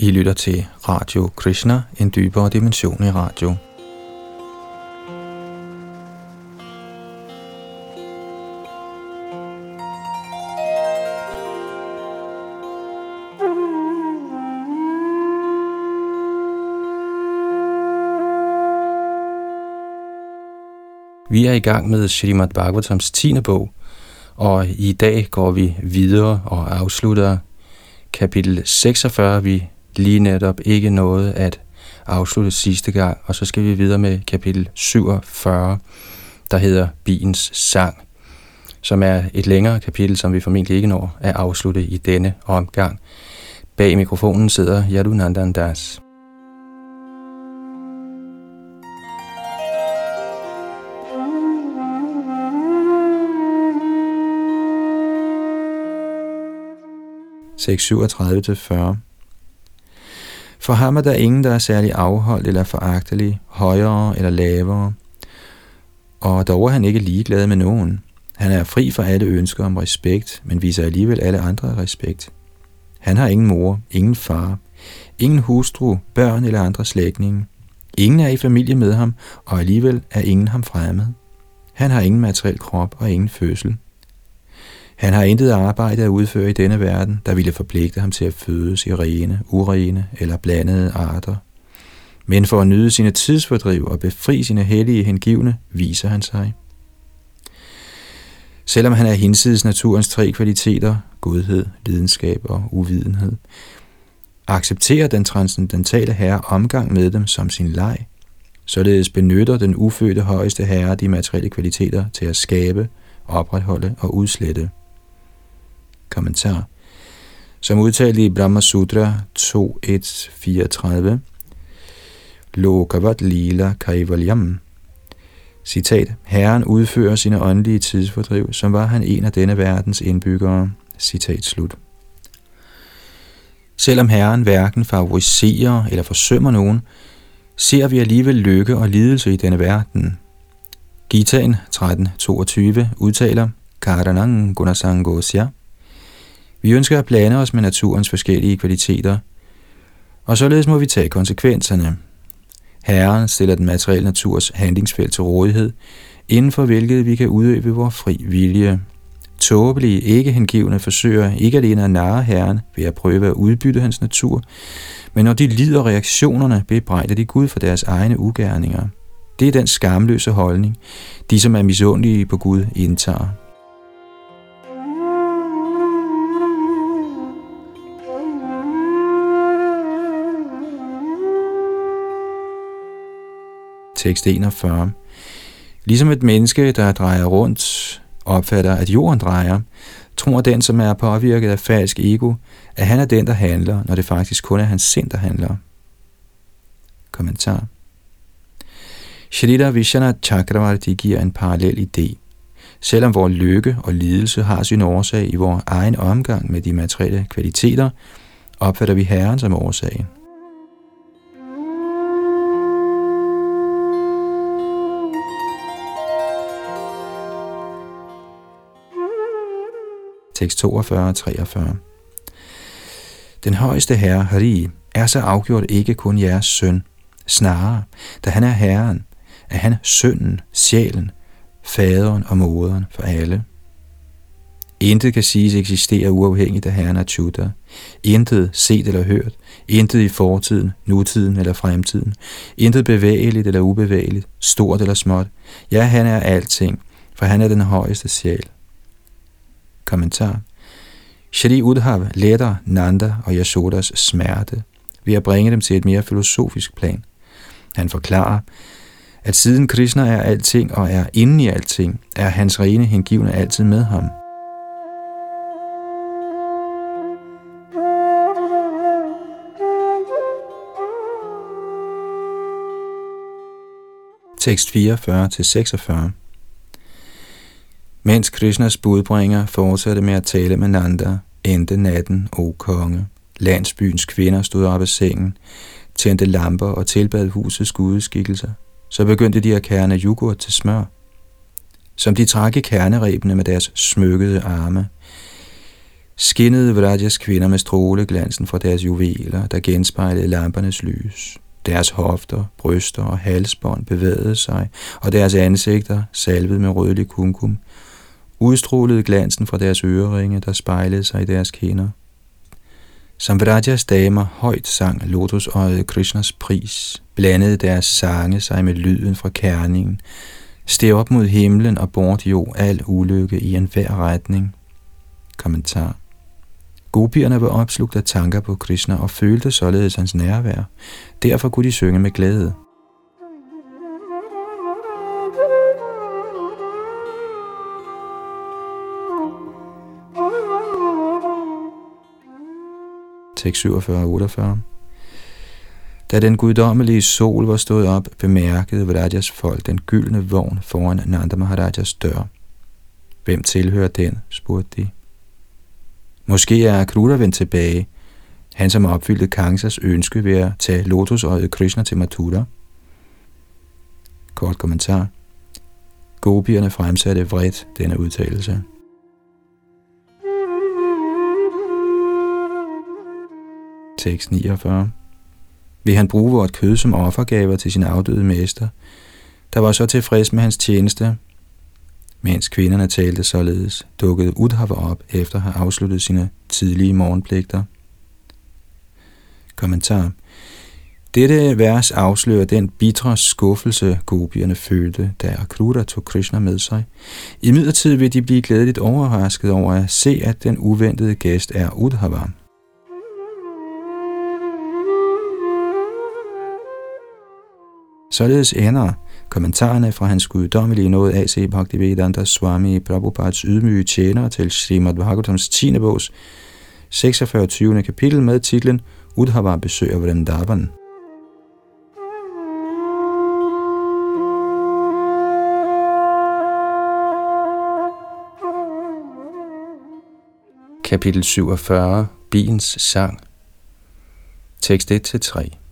I lytter til Radio Krishna, en dybere dimension i radio. Vi er i gang med Srimad Bhagavatams 10. bog, og i dag går vi videre og afslutter kapitel 46, vi lige netop ikke noget at afslutte sidste gang, og så skal vi videre med kapitel 47, der hedder Biens sang, som er et længere kapitel, som vi formentlig ikke når at afslutte i denne omgang. Bag mikrofonen sidder Yadunandan Das. 637-40. For ham er der ingen, der er særlig afholdt eller foragtelig, højere eller lavere, og dog er han ikke ligeglad med nogen. Han er fri for alle ønsker om respekt, men viser alligevel alle andre respekt. Han har ingen mor, ingen far, ingen hustru, børn eller andre slægtninge. Ingen er i familie med ham, og alligevel er ingen ham fremmed. Han har ingen materiel krop og ingen fødsel. Han har intet arbejde at udføre i denne verden, der ville forpligte ham til at fødes i rene, urene eller blandede arter. Men for at nyde sine tidsfordriv og befri sine hellige hengivne, viser han sig. Selvom han er hinsides naturens tre kvaliteter, godhed, lidenskab og uvidenhed, accepterer den transcendentale herre omgang med dem som sin leg. Således benytter den ufødte højeste herre de materielle kvaliteter til at skabe, opretholde og udslette. Kommentar. Som udtalt i Brahma Sutra 2.1.34, Lokavat lila kaivalyam. Citat. Herren udfører sine åndelige tidsfordriv, som var han en af denne verdens indbyggere. Citat slut. Selvom Herren hverken favoriserer eller forsømmer nogen, ser vi alligevel lykke og lidelse i denne verden. Gitaen 13.22 udtaler Karanang Gunasangosya vi ønsker at blande os med naturens forskellige kvaliteter, og således må vi tage konsekvenserne. Herren stiller den materielle naturs handlingsfelt til rådighed, inden for hvilket vi kan udøve vores fri vilje. Tåbelige, ikke hengivende forsøger ikke alene at narre Herren ved at prøve at udbytte hans natur, men når de lider reaktionerne, bebrejder de Gud for deres egne ugerninger. Det er den skamløse holdning, de som er misundelige på Gud indtager. Tekst 41. Ligesom et menneske, der drejer rundt, opfatter, at jorden drejer, tror den, som er påvirket af falsk ego, at han er den, der handler, når det faktisk kun er hans sind, der handler. Kommentar. Shalita Vishana Chakravarti giver en parallel idé. Selvom vores lykke og lidelse har sin årsag i vores egen omgang med de materielle kvaliteter, opfatter vi Herren som årsagen. Tekst 42 og 43. Den højeste herre, Hari, er så afgjort ikke kun jeres søn. Snarere, da han er herren, er han sønnen, sjælen, faderen og moderen for alle. Intet kan siges eksistere uafhængigt af herren Achuta. Intet set eller hørt. Intet i fortiden, nutiden eller fremtiden. Intet bevægeligt eller ubevægeligt, stort eller småt. Ja, han er alting, for han er den højeste sjæl. Kommentar. Shri Udhav letter Nanda og Yashodas smerte ved at bringe dem til et mere filosofisk plan. Han forklarer, at siden Krishna er alting og er inde i alting, er hans rene hengivne altid med ham. Tekst 44-46 mens Krishnas budbringer fortsatte med at tale med Nanda, endte natten, o konge. Landsbyens kvinder stod op af sengen, tændte lamper og tilbad husets gudeskikkelser. Så begyndte de at kerne yoghurt til smør. Som de trak i kernerebene med deres smykkede arme, skinnede Vrajas kvinder med stråleglansen fra deres juveler, der genspejlede lampernes lys. Deres hofter, bryster og halsbånd bevægede sig, og deres ansigter, salvet med rødlig kumkum, udstrålede glansen fra deres øreringe, der spejlede sig i deres kinder. Som Vrajas damer højt sang lotusøjet Krishnas pris, blandede deres sange sig med lyden fra kerningen, steg op mod himlen og bort jo al ulykke i enhver retning. Kommentar Gopierne var opslugt af tanker på Krishna og følte således hans nærvær. Derfor kunne de synge med glæde. Tekst 47-48 Da den guddommelige sol var stået op, bemærkede Vrajas folk den gyldne vogn foran Nanda Maharajas dør. Hvem tilhører den, spurgte de. Måske er Kruta vendt tilbage, han som opfyldte Kangsas ønske ved at tage lotusøjet Krishna til Mathura. Kort kommentar. Gopierne fremsatte vredt denne udtalelse. Tekst 49. Vil han bruge vort kød som offergaver til sin afdøde mester, der var så tilfreds med hans tjeneste, mens kvinderne talte således, dukkede Udhava op efter at have afsluttet sine tidlige morgenpligter. Kommentar. Dette vers afslører den bitre skuffelse, gopierne følte, da Akruta tog Krishna med sig. I midlertid vil de blive glædeligt overrasket over at se, at den uventede gæst er Udhava. Således ender kommentarerne fra hans guddommelige nåde A.C. Bhaktivedanta Swami Prabhupads ydmyge tjener til Srimad Bhagavatams 10. bogs 46. 20. kapitel med titlen Udhava besøger Vrindavan. Kapitel 47. Biens sang Tekst 1-3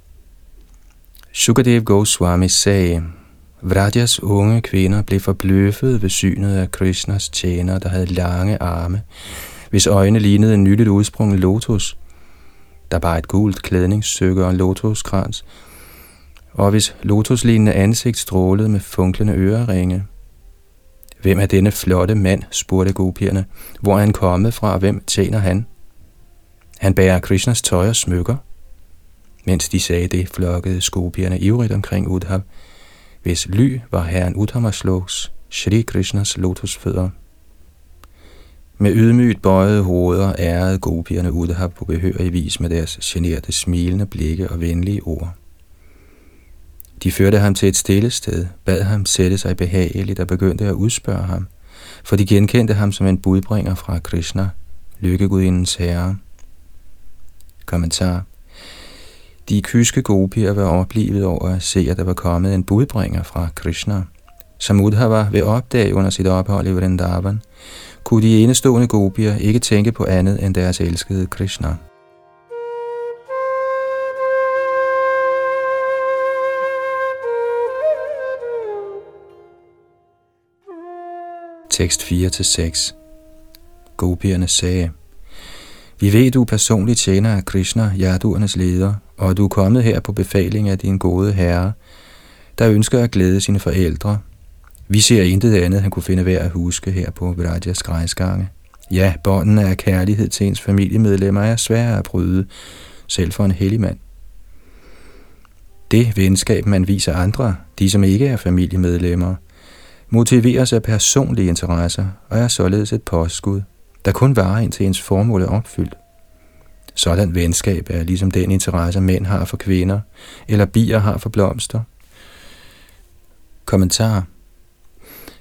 Sukadev Goswami sagde, Vrajas unge kvinder blev forbløffet ved synet af Krishnas tjener, der havde lange arme, hvis øjne lignede en nyligt udsprunget lotus, der bar et gult klædningsstykke og en lotuskrans, og hvis lotuslignende ansigt strålede med funklende øreringe. Hvem er denne flotte mand, spurgte gopierne. Hvor er han kommet fra, og hvem tjener han? Han bærer Krishnas tøj og smykker. Mens de sagde det, flokkede skopierne ivrigt omkring Udhav, hvis ly var herren Uttamasloks, Shri Krishnas lotusfødder. Med ydmygt bøjede hoveder ærede gopierne Udhav på behørig vis med deres generte, smilende blikke og venlige ord. De førte ham til et stille sted, bad ham sætte sig behageligt og begyndte at udspørge ham, for de genkendte ham som en budbringer fra Krishna, lykkegudindens herre. Kommentar de kyske gopier var oplevet over at se, at der var kommet en budbringer fra Krishna. Som Udhava ved opdage under sit ophold i Vrindavan, kunne de enestående gopier ikke tænke på andet end deres elskede Krishna. Tekst 4-6 Gopierne sagde, Vi ved, du personligt tjener af Krishna, jaduernes leder, og du er kommet her på befaling af din gode herre, der ønsker at glæde sine forældre. Vi ser intet andet, han kunne finde værd at huske her på Vrajas græsgange. Ja, båndene af kærlighed til ens familiemedlemmer er svære at bryde, selv for en hellig mand. Det venskab, man viser andre, de som ikke er familiemedlemmer, motiveres af personlige interesser og er således et påskud, der kun varer indtil ens formål er opfyldt. Sådan venskab er ligesom den interesse, mænd har for kvinder, eller bier har for blomster. Kommentar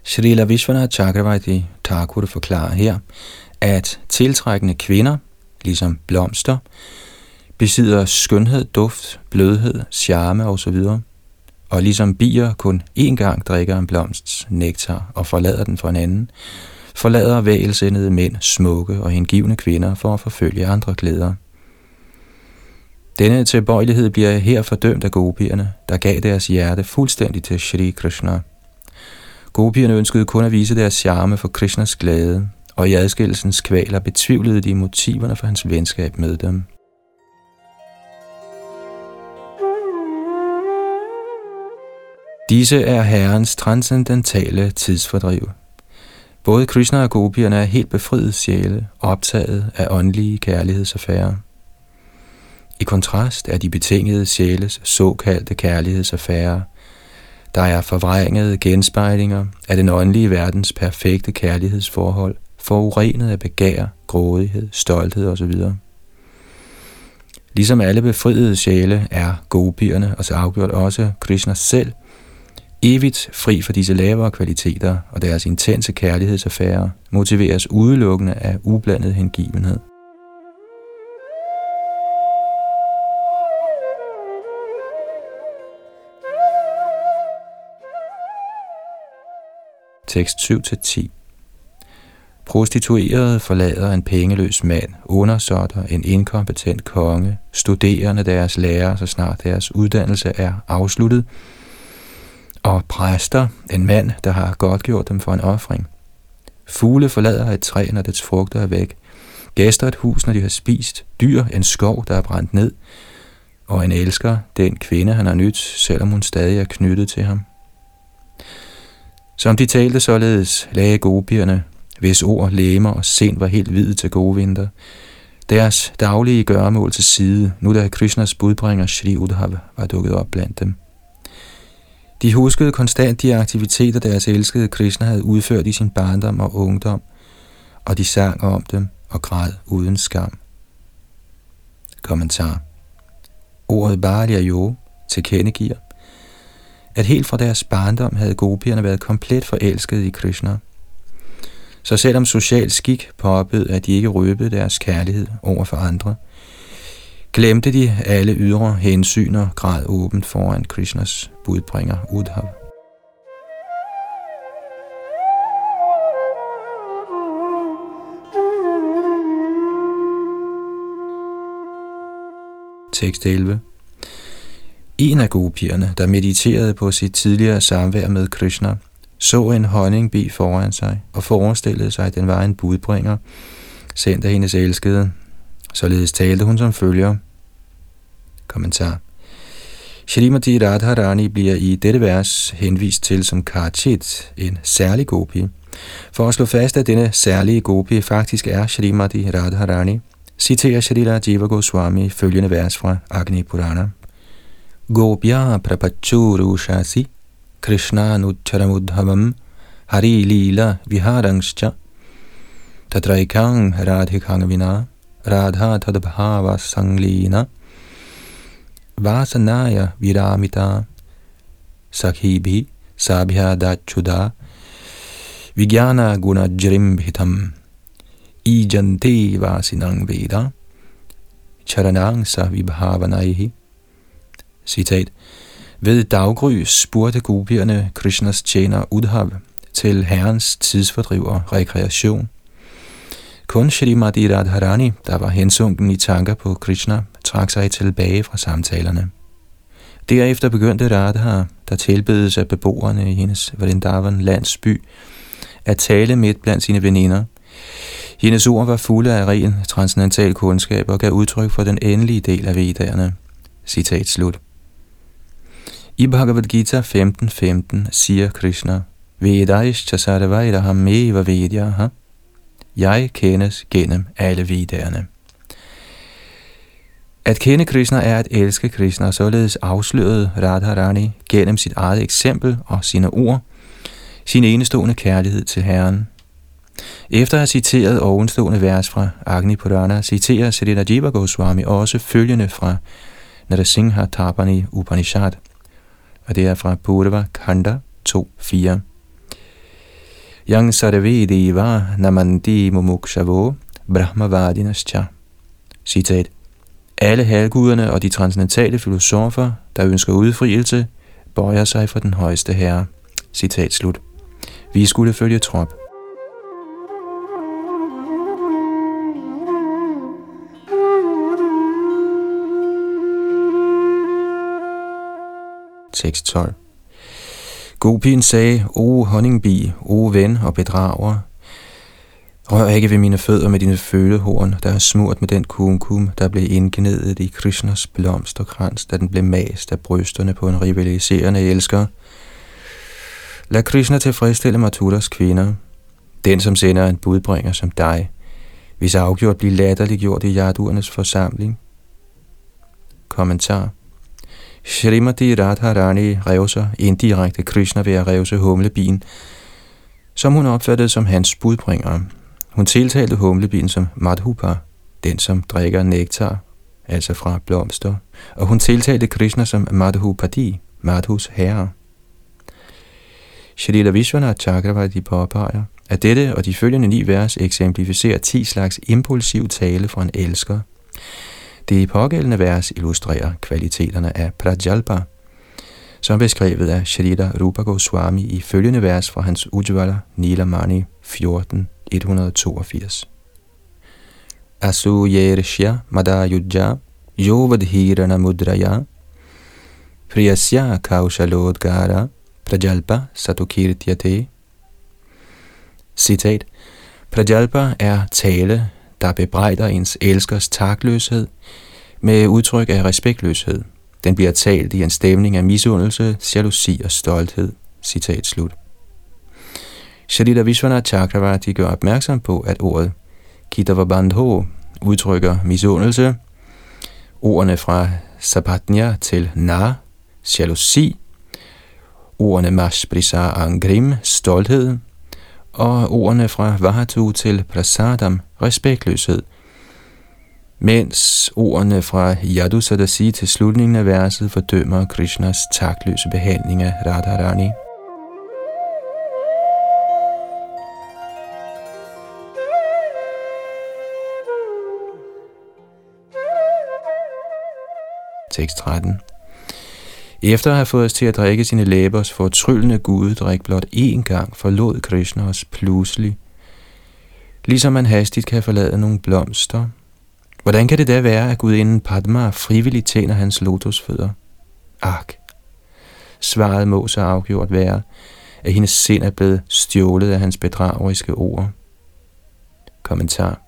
Srila Vishwanath Chakravarti Thakur forklarer her, at tiltrækkende kvinder, ligesom blomster, besidder skønhed, duft, blødhed, charme osv., og ligesom bier kun én gang drikker en blomsts nektar og forlader den for en anden, forlader vælsindede mænd smukke og hengivne kvinder for at forfølge andre glæder. Denne tilbøjelighed bliver her fordømt af gopierne, der gav deres hjerte fuldstændig til Shri Krishna. Gopierne ønskede kun at vise deres charme for Krishnas glæde, og i adskillelsens kvaler betvivlede de motiverne for hans venskab med dem. Disse er herrens transcendentale tidsfordriv. Både Krishna og gopierne er helt befriet sjæle, optaget af åndelige kærlighedsaffærer. I kontrast er de betingede sjæles såkaldte kærlighedsaffærer, der er forvrængede genspejlinger af den åndelige verdens perfekte kærlighedsforhold, forurenet af begær, grådighed, stolthed osv. Ligesom alle befriede sjæle er gopierne og så afgjort også Krishna selv – evigt fri for disse lavere kvaliteter, og deres intense kærlighedsaffærer motiveres udelukkende af ublandet hengivenhed. Tekst 7-10 Prostituerede forlader en pengeløs mand, undersåtter en inkompetent konge, studerende deres lærer, så snart deres uddannelse er afsluttet, og præster, en mand, der har godt gjort dem for en offring. Fugle forlader et træ, når dets frugter er væk. Gæster et hus, når de har spist. Dyr en skov, der er brændt ned. Og en elsker den kvinde, han har nyt, selvom hun stadig er knyttet til ham. Som de talte således, lagde gopierne, hvis ord, læmer og sind var helt hvide til gode vinter, deres daglige gøremål til side, nu da Krishnas budbringer Shri Udhav var dukket op blandt dem. De huskede konstant de aktiviteter, deres elskede Krishna havde udført i sin barndom og ungdom, og de sang om dem og græd uden skam. Kommentar Ordet Bharya Jo tilkendegiver, at helt fra deres barndom havde gopierne været komplet forelskede i Krishna. Så selvom social skik påbød, at de ikke røbede deres kærlighed over for andre, glemte de alle ydre hensyn og græd åbent foran Krishnas budbringer Udhav. Tekst 11 en af gopierne, der mediterede på sit tidligere samvær med Krishna, så en honningbi foran sig og forestillede sig, at den var en budbringer, sendt af hendes elskede. Således talte hun som følger. Kommentar. Shrimati Radharani bliver i dette vers henvist til som Karchit, en særlig gopi. For at slå fast, at denne særlige gopi faktisk er Shrimati Radharani, citerer Shrila Jiva Goswami følgende vers fra Agni Purana. Gopya प्रपच्चूरुषासि कृष्णानुच्छरमुद्धवं हरिलीलविहारंश्च तत्रैकां राधिकां विना, राधा तद्भावसंलीन वासनाय विरामिता, सखीभिः साभ्यादाच्युदा विज्ञानगुणजृम्भितम् ईजन्ते वासिनां वेदा चरणां स विभावनैः Citat. Ved daggry spurgte gopierne Krishnas tjener Udhav til herrens tidsfordriv og rekreation. Kun Shrimati Radharani, der var hensunken i tanker på Krishna, trak sig tilbage fra samtalerne. Derefter begyndte Radha, der tilbedes af beboerne i hendes Vrindavan landsby, at tale midt blandt sine veninder. Hendes ord var fulde af ren transcendental kundskab og gav udtryk for den endelige del af vedderne. Citat slut. I Bhagavad Gita 15.15 siger Krishna, Vedaishcha sarvairaham meva vedyaha. Jeg kendes gennem alle vedderne. At kende Krishna er at elske Krishna, således afslørede Radharani gennem sit eget eksempel og sine ord, sin enestående kærlighed til Herren. Efter at have citeret ovenstående vers fra Agni Purana, citerer Srila Jiva Goswami også følgende fra Narasingha Tapani Upanishad, og det er fra Purva Kanda 2.4. Yang sarve deva namanti mumukshavo brahmavadinascha. Citat. Alle halvguderne og de transcendentale filosofer, der ønsker udfrielse, bøjer sig for den højeste herre. Citat slut. Vi skulle følge trop. Tekst 12. Gopien sagde, O honningbi, o ven og bedrager, Rør ikke ved mine fødder med dine følehorn, der er smurt med den kumkum, der blev indgnedet i Krishnas blomsterkrans, da den blev mast af brysterne på en rivaliserende elsker. Lad Krishna tilfredsstille Maturas kvinder, den som sender en budbringer som dig, hvis afgjort blive latterliggjort i jaduernes forsamling. Kommentar Shrimati Radharani revser indirekte Krishna ved at revse humlebien, som hun opfattede som hans budbringer. Hun tiltalte humlebien som Madhupa, den som drikker nektar, altså fra blomster, og hun tiltalte Krishna som Madhupadi, Madhus herre. Shalila Vishwanath Chakravarti påpeger, at dette og de følgende ni vers eksemplificerer ti slags impulsiv tale fra en elsker. Det pågældende vers illustrerer kvaliteterne af Prajalpa, som beskrevet af Shrita Rupa Goswami i følgende vers fra hans Ujvala Nilamani 14, 182. Asu Asuyershya madayujja yovadhirana mudraya priyasya kaushalodgara prajalpa satukirtyate Citat. Prajalpa er tale, der bebrejder ens elskers takløshed med udtryk af respektløshed. Den bliver talt i en stemning af misundelse, jalousi og stolthed. Citat slut. Shalita Vishwanath Chakravarti gør opmærksom på, at ordet Kitavabandho udtrykker misundelse. Ordene fra Sapatnya til Na, jalousi. Ordene Mashprisa Angrim, stolthed og ordene fra Vahatu til Prasadam, respektløshed, mens ordene fra Yadu Sadasi til slutningen af verset fordømmer Krishnas taktløse behandling af Radharani. Tekst 13 efter at have fået os til at drikke sine læbers fortryllende guddrik blot én gang, forlod Krishna os pludselig, ligesom man hastigt kan forlade nogle blomster. Hvordan kan det da være, at gudinden Padma frivilligt tjener hans lotusfødder? Ak, svaret må så afgjort være, at hendes sind er blevet stjålet af hans bedrageriske ord. Kommentar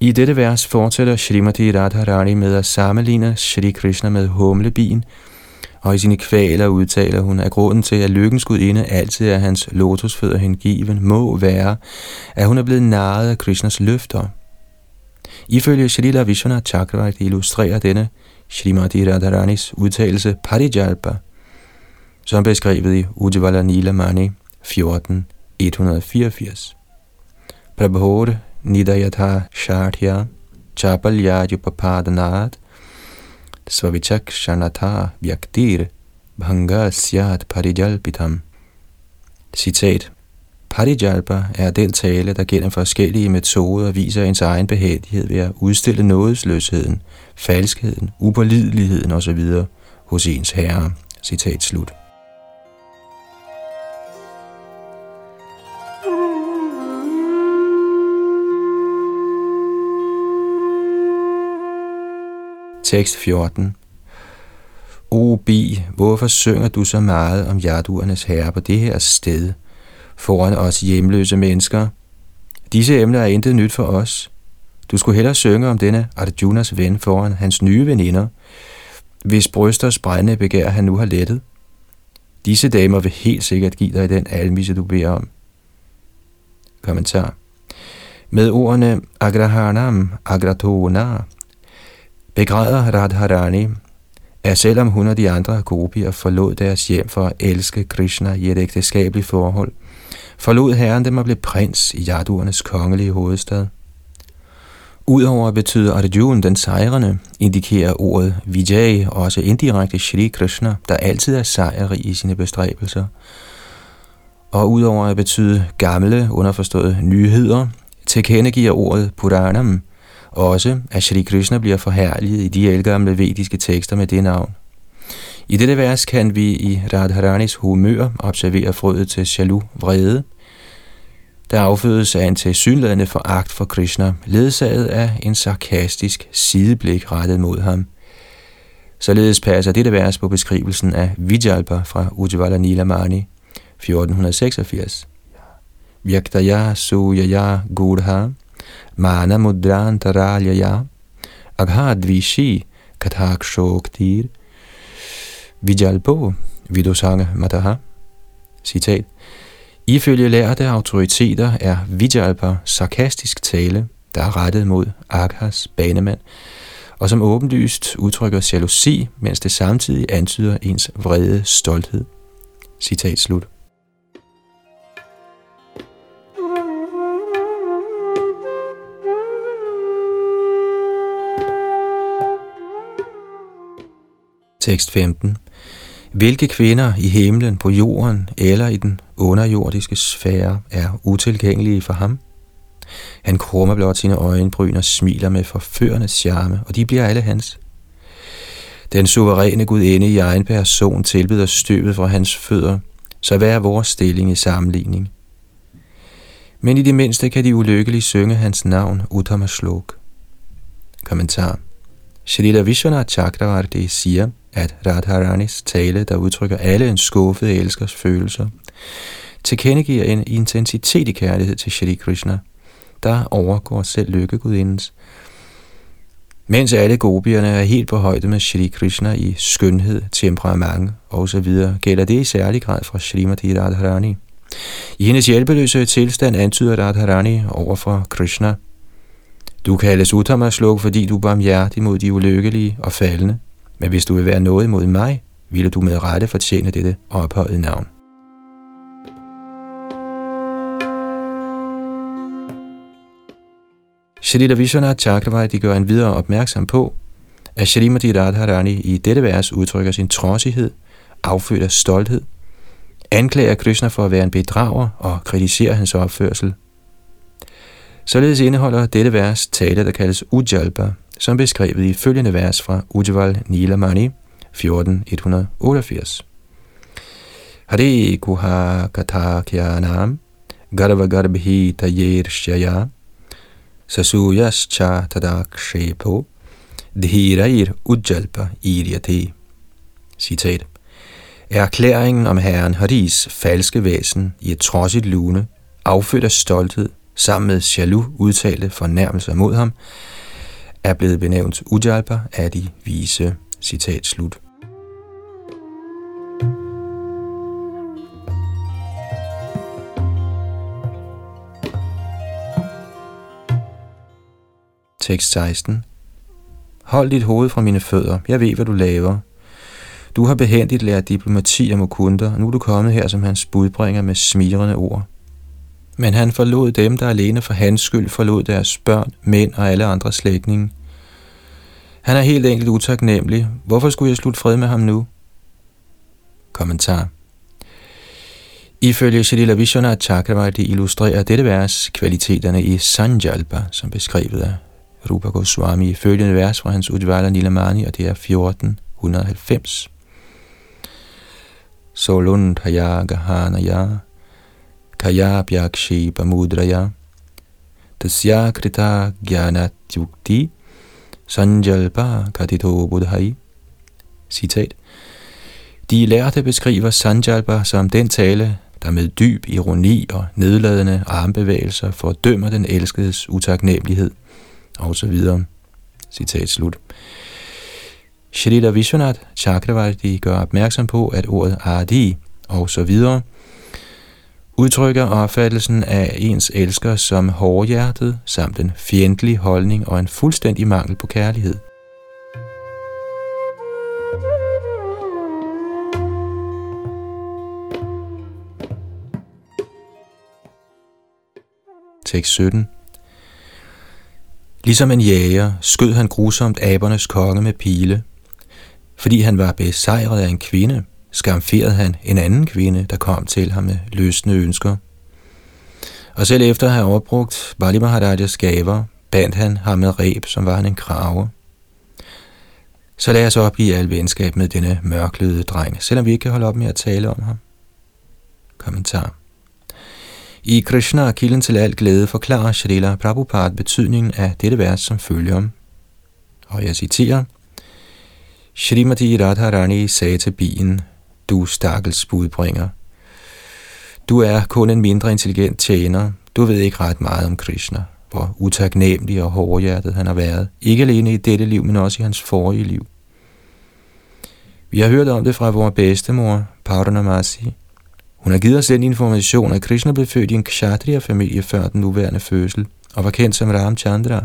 i dette vers fortsætter Srimati Radharani med at sammenligne Shri Krishna med humlebien, og i sine kvaler udtaler hun, at grunden til, at lykkens gudinde altid er hans lotusfødder hengiven, må være, at hun er blevet narret af Krishnas løfter. Ifølge Shalila Vishwana Chakravarti illustrerer denne Srimati Radharanis udtalelse Parijalpa, som beskrevet i Ujjvala Nilamani 14, 184. Prabhupada nidayatha sharthya chapalyajupapadanad svavichak shanatha vyaktir bhanga syat parijalpitam. Citat. Parijalpa er den tale, der gennem forskellige metoder viser ens egen behagelighed ved at udstille nådesløsheden, falskheden, upålideligheden osv. hos ens herre. Citat slut. Tekst 14 O Bi, hvorfor synger du så meget om Jaduernes herre på det her sted, foran os hjemløse mennesker? Disse emner er intet nyt for os. Du skulle hellere synge om denne Arjunas ven foran hans nye veninder, hvis brysters brændende begær han nu har lettet. Disse damer vil helt sikkert give dig den almisse, du beder om. Kommentar. Med ordene Agrahanam, Agratona, begræder Radharani, at selvom hun og de andre gopier forlod deres hjem for at elske Krishna i et ægteskabeligt forhold, forlod herren dem og blev prins i Yaduernes kongelige hovedstad. Udover at betyde Arjuna den sejrende, indikerer ordet Vijay også indirekte Shri Krishna, der altid er sejrig i sine bestræbelser. Og udover at betyde gamle, underforståede nyheder, tilkendegiver ordet Puranam, også, at Shri Krishna bliver forherliget i de ældgamle vediske tekster med det navn. I dette vers kan vi i Radharanis humør observere frøet til jaloux vrede, der affødes af en tilsyneladende foragt for Krishna, ledsaget af en sarkastisk sideblik rettet mod ham. Således passer dette vers på beskrivelsen af Vijalpa fra Ujjvala Nilamani 1486. Vyaktaya Suyaya Gurha Mana Mudrantarayaya Aghadvishi Kathakshoktir Vijalpo Vidosanga Mataha Citat Ifølge lærte autoriteter er Vijalpa sarkastisk tale, der er rettet mod Aghas banemand, og som åbenlyst udtrykker jalousi, mens det samtidig antyder ens vrede stolthed. Citat slut. Tekst 15. Hvilke kvinder i himlen, på jorden eller i den underjordiske sfære er utilgængelige for ham? Han krummer blot sine øjenbryn og smiler med forførende charme, og de bliver alle hans. Den suveræne gudinde i egen person tilbyder støvet fra hans fødder, så hvad er vores stilling i sammenligning? Men i det mindste kan de ulykkelige synge hans navn, Uttama Shlok. Kommentar. Shrita Vishwanath Chakravarti siger, at Radharanis tale, der udtrykker alle en skuffet elskers følelser, tilkendegiver en intensitet i kærlighed til Shri Krishna, der overgår selv lykkegudindens. Mens alle gopierne er helt på højde med Shri Krishna i skønhed, temperament osv., gælder det i særlig grad for Srimati Radharani. I hendes hjælpeløse tilstand antyder Radharani over for Krishna, du kaldes Uttamasluk, fordi du er barmhjertig mod de ulykkelige og faldende. Men hvis du vil være noget imod mig, ville du med rette fortjene dette ophøjet navn. Shrita Vishwanath Chakravarti gør en videre opmærksom på, at Shalimati Radharani i dette vers udtrykker sin trodsighed, affødt af stolthed, anklager Krishna for at være en bedrager og kritiserer hans opførsel. Således indeholder dette vers tale, der kaldes Ujalpa, som beskrevet i følgende vers fra Ujjval Nilamani 14.188. Hare Kuha Katakyanam Garva Garbhi Tayer Shaya Sasuyas Cha Tadakshepo Dhirair Ujjalpa Iryate Citat Erklæringen om herren Haris falske væsen i et trodsigt lune, affødt af stolthed, sammen med jaloux udtalte fornærmelser mod ham, er blevet benævnt Ujalpa af de vise. Citat slut. Tekst 16. Hold dit hoved fra mine fødder. Jeg ved, hvad du laver. Du har behendigt lært diplomati og mukunder, og nu er du kommet her som hans budbringer med smirende ord. Men han forlod dem, der alene for hans skyld forlod deres børn, mænd og alle andre slægtninge. Han er helt enkelt utaknemmelig. Hvorfor skulle jeg slutte fred med ham nu? Kommentar. Ifølge Shalila Vishwanath Chakravarti illustrerer dette vers kvaliteterne i Sanjalpa, som beskrevet af Rupa Goswami i følgende vers fra hans Udvala Nilamani, og det er 1490. Solund Hayaga Hanaya Kaya Bhakshi Pamudraya Tasya Krita Gyanat Yukti Sanjalpa Katito Budhai Citat De lærte beskriver Sanjalpa som den tale, der med dyb ironi og nedladende armbevægelser fordømmer den elskedes utaknemmelighed, og så videre. Citat slut. Shrita Vishwanath Chakravarti gør opmærksom på, at ordet Adi og så videre udtrykker opfattelsen af ens elsker som hårdhjertet, samt en fjendtlig holdning og en fuldstændig mangel på kærlighed. Tekst 17 Ligesom en jæger skød han grusomt abernes konge med pile. Fordi han var besejret af en kvinde, skamferede han en anden kvinde, der kom til ham med løsne ønsker. Og selv efter at have overbrugt Bali Maharajas gaver, bandt han ham med reb, som var han en krave. Så lad os op i al venskab med denne mørklede dreng, selvom vi ikke kan holde op med at tale om ham. Kommentar i Krishna, kilden til al glæde, forklarer Srila Prabhupada betydningen af dette vers som følger. Og jeg citerer, Shrimati Radharani sagde til bien, du stakkels budbringer, Du er kun en mindre intelligent tjener. Du ved ikke ret meget om Krishna, hvor utaknemmelig og hårdhjertet han har været. Ikke alene i dette liv, men også i hans forrige liv. Vi har hørt om det fra vores bedstemor, Parunamasi. Hun har givet os den information, at Krishna blev født i en kshatriya-familie før den nuværende fødsel, og var kendt som Ramchandra.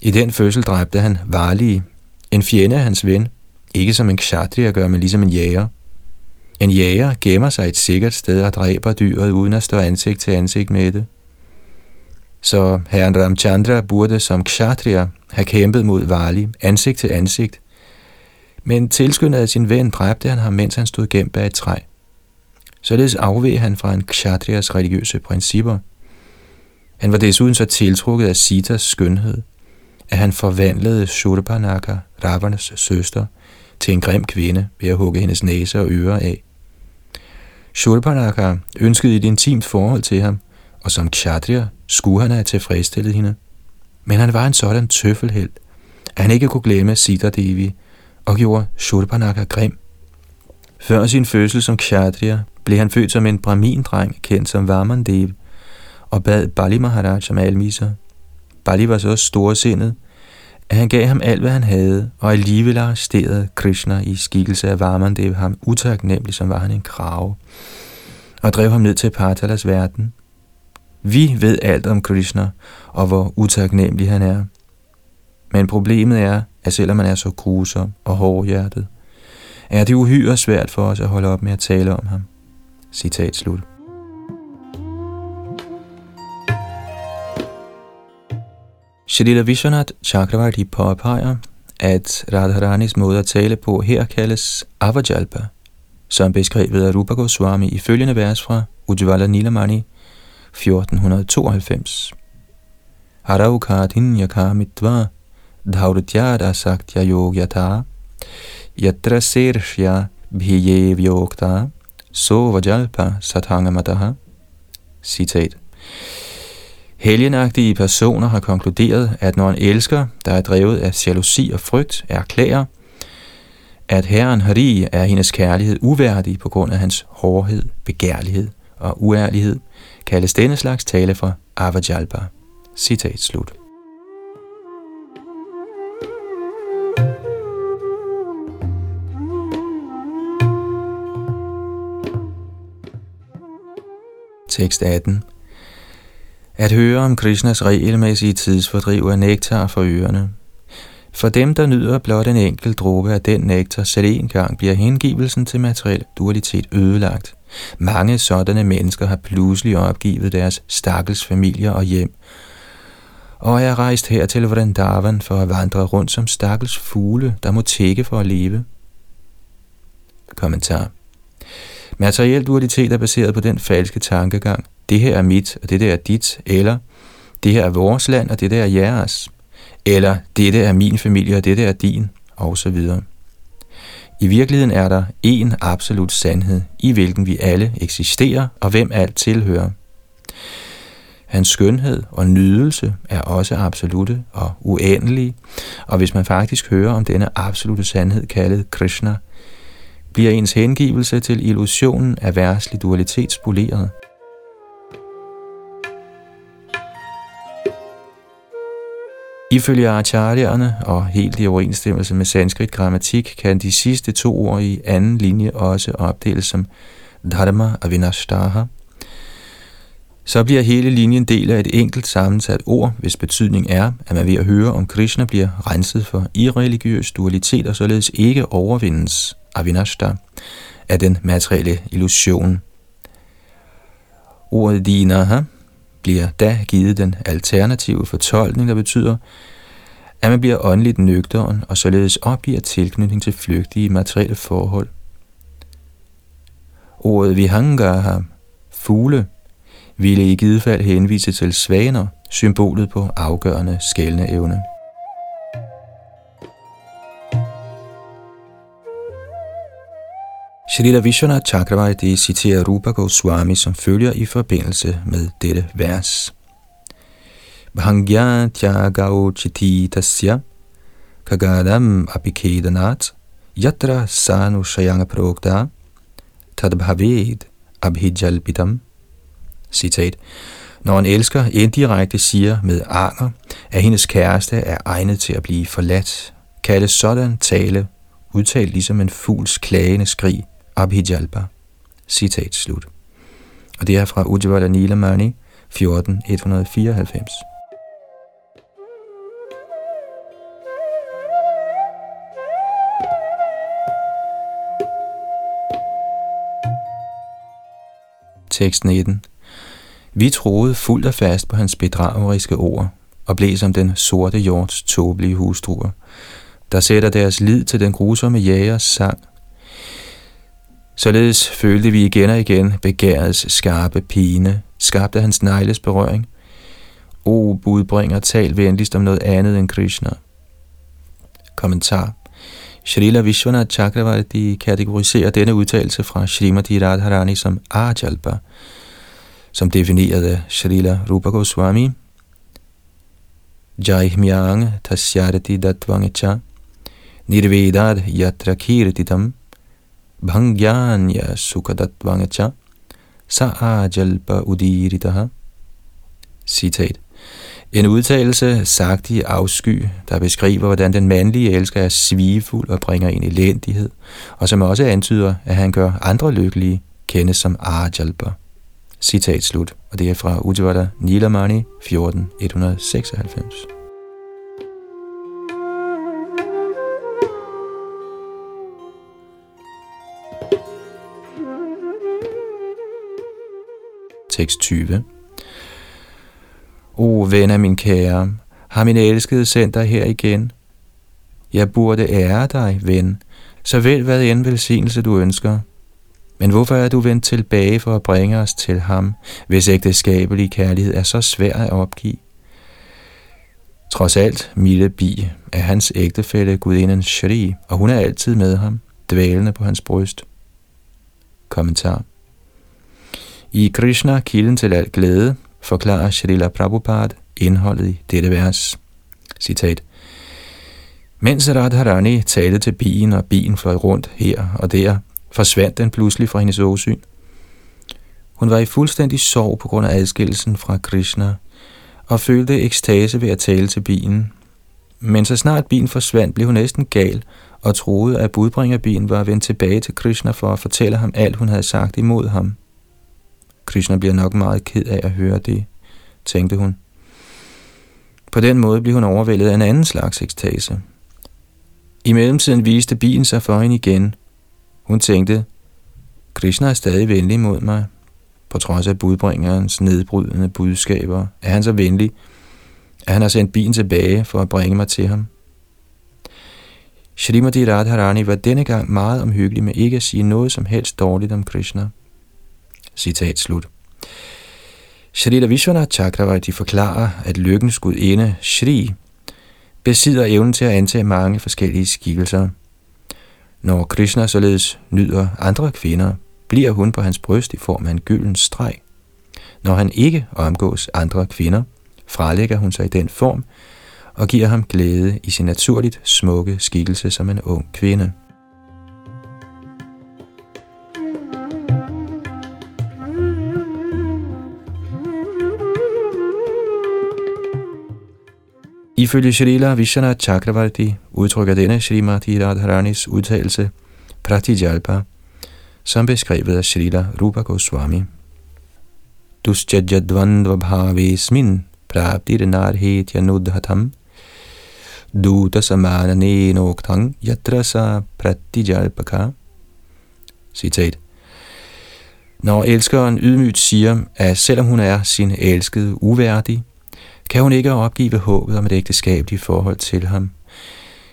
I den fødsel dræbte han Vali, en fjende af hans ven, ikke som en kshatriya gør, men ligesom en jæger. En jæger gemmer sig et sikkert sted og dræber dyret uden at stå ansigt til ansigt med det. Så herren Ramchandra burde som kshatriya have kæmpet mod Vali ansigt til ansigt, men tilskyndet af sin ven dræbte han ham, mens han stod gemt bag et træ. Således afveg han fra en kshatriyas religiøse principper. Han var desuden så tiltrukket af Sitas skønhed, at han forvandlede Shurpanaka, Ravanas søster, til en grim kvinde ved at hugge hendes næse og ører af. Shurpanaka ønskede et intimt forhold til ham, og som kshatriya skulle han have tilfredsstillet hende. Men han var en sådan tøffelheld, at han ikke kunne glemme Sita Devi, og gjorde Shurpanaka grim. Før sin fødsel som kshatriya blev han født som en brahmin-dreng, kendt som Vamandev, og bad Bali Maharaj om almiser. Bali var så storsindet, at han gav ham alt, hvad han havde, og alligevel arresterede Krishna i skikkelse af Vamandev ham utaknemmelig, som var han en krave, og drev ham ned til Patalas verden. Vi ved alt om Krishna, og hvor utaknemmelig han er. Men problemet er, at selvom man er så grusom og hårdhjertet, er det uhyre svært for os at holde op med at tale om ham. Citat slut. Shalila Vishwanath Chakravarti påpeger, at Radharanis måde at tale på her kaldes Avajalpa, som beskrevet af Rupa Goswami i følgende vers fra Ujvala Nilamani 1492. Haraukadin yakamitva dhauratyada saktya yogyata yatra sirshya bhiyevyokta so vajalpa sathangamataha. Citat. Helgenagtige personer har konkluderet, at når en elsker, der er drevet af jalousi og frygt, erklærer, at Herren Hari er hendes kærlighed uværdig på grund af hans hårdhed, begærlighed og uærlighed, kaldes denne slags tale for Avajalpa. Citat slut. Tekst 18 at høre om Krishnas regelmæssige tidsfordriv er nektar for ørerne. For dem, der nyder blot en enkelt dråbe af den nektar, selv en gang bliver hengivelsen til materiel dualitet ødelagt. Mange sådanne mennesker har pludselig opgivet deres stakkels familier og hjem, og er rejst her til Vrindavan for at vandre rundt som stakkels fugle, der må tække for at leve. Kommentar Materiel dualitet er baseret på den falske tankegang. Det her er mit, og det der er dit, eller det her er vores land, og det der er jeres, eller dette er min familie, og det der er din, og så videre. I virkeligheden er der én absolut sandhed, i hvilken vi alle eksisterer, og hvem alt tilhører. Hans skønhed og nydelse er også absolute og uendelige, og hvis man faktisk hører om denne absolute sandhed kaldet Krishna, bliver ens hengivelse til illusionen af værtslig dualitet spoleret. Ifølge acharyerne og helt i overensstemmelse med sanskrit grammatik, kan de sidste to ord i anden linje også opdeles som dharma avinashtaha. Så bliver hele linjen del af et enkelt sammensat ord, hvis betydning er, at man ved at høre om Krishna bliver renset for irreligiøs dualitet og således ikke overvindes avinashta af den materielle illusion. Ordet dinaha bliver da givet den alternative fortolkning, der betyder, at man bliver åndeligt nøgteren og således opgiver tilknytning til flygtige materielle forhold. Ordet vihangaha, fugle, ville i givet fald henvise til svaner, symbolet på afgørende skældende evne. Shalila Vishwanath Chakravarti citerer Rupa Goswami som følger i forbindelse med dette vers. Bhangya tyagao chiti tasya kagadam apikedanat yatra sanu shayanga prokta tadbhaved abhijalpitam. Citat. Når en elsker indirekte siger med anger, at hendes kæreste er egnet til at blive forladt, kaldes sådan tale, udtalt ligesom en fugls klagende skrig, abhijalpa. Citat slut. Og det er fra Ujjvala Nilamani, 1494. Tekst 19. Vi troede fuldt og fast på hans bedrageriske ord, og blev som den sorte jords tåbelige hustruer, der sætter deres lid til den grusomme jægers sang. Således følte vi igen og igen begærets skarpe pine, skabte hans negles berøring. O budbringer, tal venligst om noget andet end Krishna. Kommentar Srila Vishwanath Chakravarti kategoriserer denne udtalelse fra Srimati Radharani som Ajalpa, som defineret af Srila Rupa Goswami. Jaihmyang tasyarati datvangecha nirvedad yatra kirtitam bhangyanya sukadatvangecha sa ajalpa udiritaha. Citat. En udtalelse sagt i afsky, der beskriver, hvordan den mandlige elsker er svigefuld og bringer en elendighed, og som også antyder, at han gør andre lykkelige, kendes som Ajalpa. Citat slut, og det er fra Ujjvala Nilamani 14196. Tekst 20 O ven af min kære, har min elskede sendt dig her igen? Jeg burde ære dig, ven, så vel hvad end velsignelse du ønsker. Men hvorfor er du vendt tilbage for at bringe os til ham, hvis ægteskabelig kærlighed er så svær at opgive? Trods alt, Mille bi, er hans ægtefælle gudinden Shri, og hun er altid med ham, dvælende på hans bryst. Kommentar i Krishna, kilden til al glæde, forklarer Srila Prabhupada indholdet i dette vers. Citat. Mens Radharani talte til bien, og bien fløj rundt her og der, forsvandt den pludselig fra hendes åsyn. Hun var i fuldstændig sorg på grund af adskillelsen fra Krishna, og følte ekstase ved at tale til bien. Men så snart bien forsvandt, blev hun næsten gal, og troede, at budbringerbien var vendt tilbage til Krishna for at fortælle ham alt, hun havde sagt imod ham. Krishna bliver nok meget ked af at høre det, tænkte hun. På den måde blev hun overvældet af en anden slags ekstase. I mellemtiden viste bilen sig for hende igen. Hun tænkte, Krishna er stadig venlig mod mig. På trods af budbringerens nedbrydende budskaber er han så venlig, at han har sendt bilen tilbage for at bringe mig til ham. Srimati Radharani var denne gang meget omhyggelig med ikke at sige noget som helst dårligt om Krishna. Citat slut. Shrita Vishwanath Chakravarti forklarer, at lykkens gudinde Shri besidder evnen til at antage mange forskellige skikkelser. Når Krishna således nyder andre kvinder, bliver hun på hans bryst i form af en gylden streg. Når han ikke omgås andre kvinder, fralægger hun sig i den form og giver ham glæde i sin naturligt smukke skikkelse som en ung kvinde. Ifølge Srila Vishana Chakravarti udtrykker denne Srimati Radharanis udtalelse Pratijalpa, som beskrevet af Srila Rupa Goswami. Duschajadvandva bhavesmin praptir narhetya nudhatam duta samana noktang yatrasa pratijalpaka. Citat. Når elskeren ydmygt siger, at selvom hun er sin elskede uværdig, kan hun ikke opgive håbet om et ægteskabeligt forhold til ham.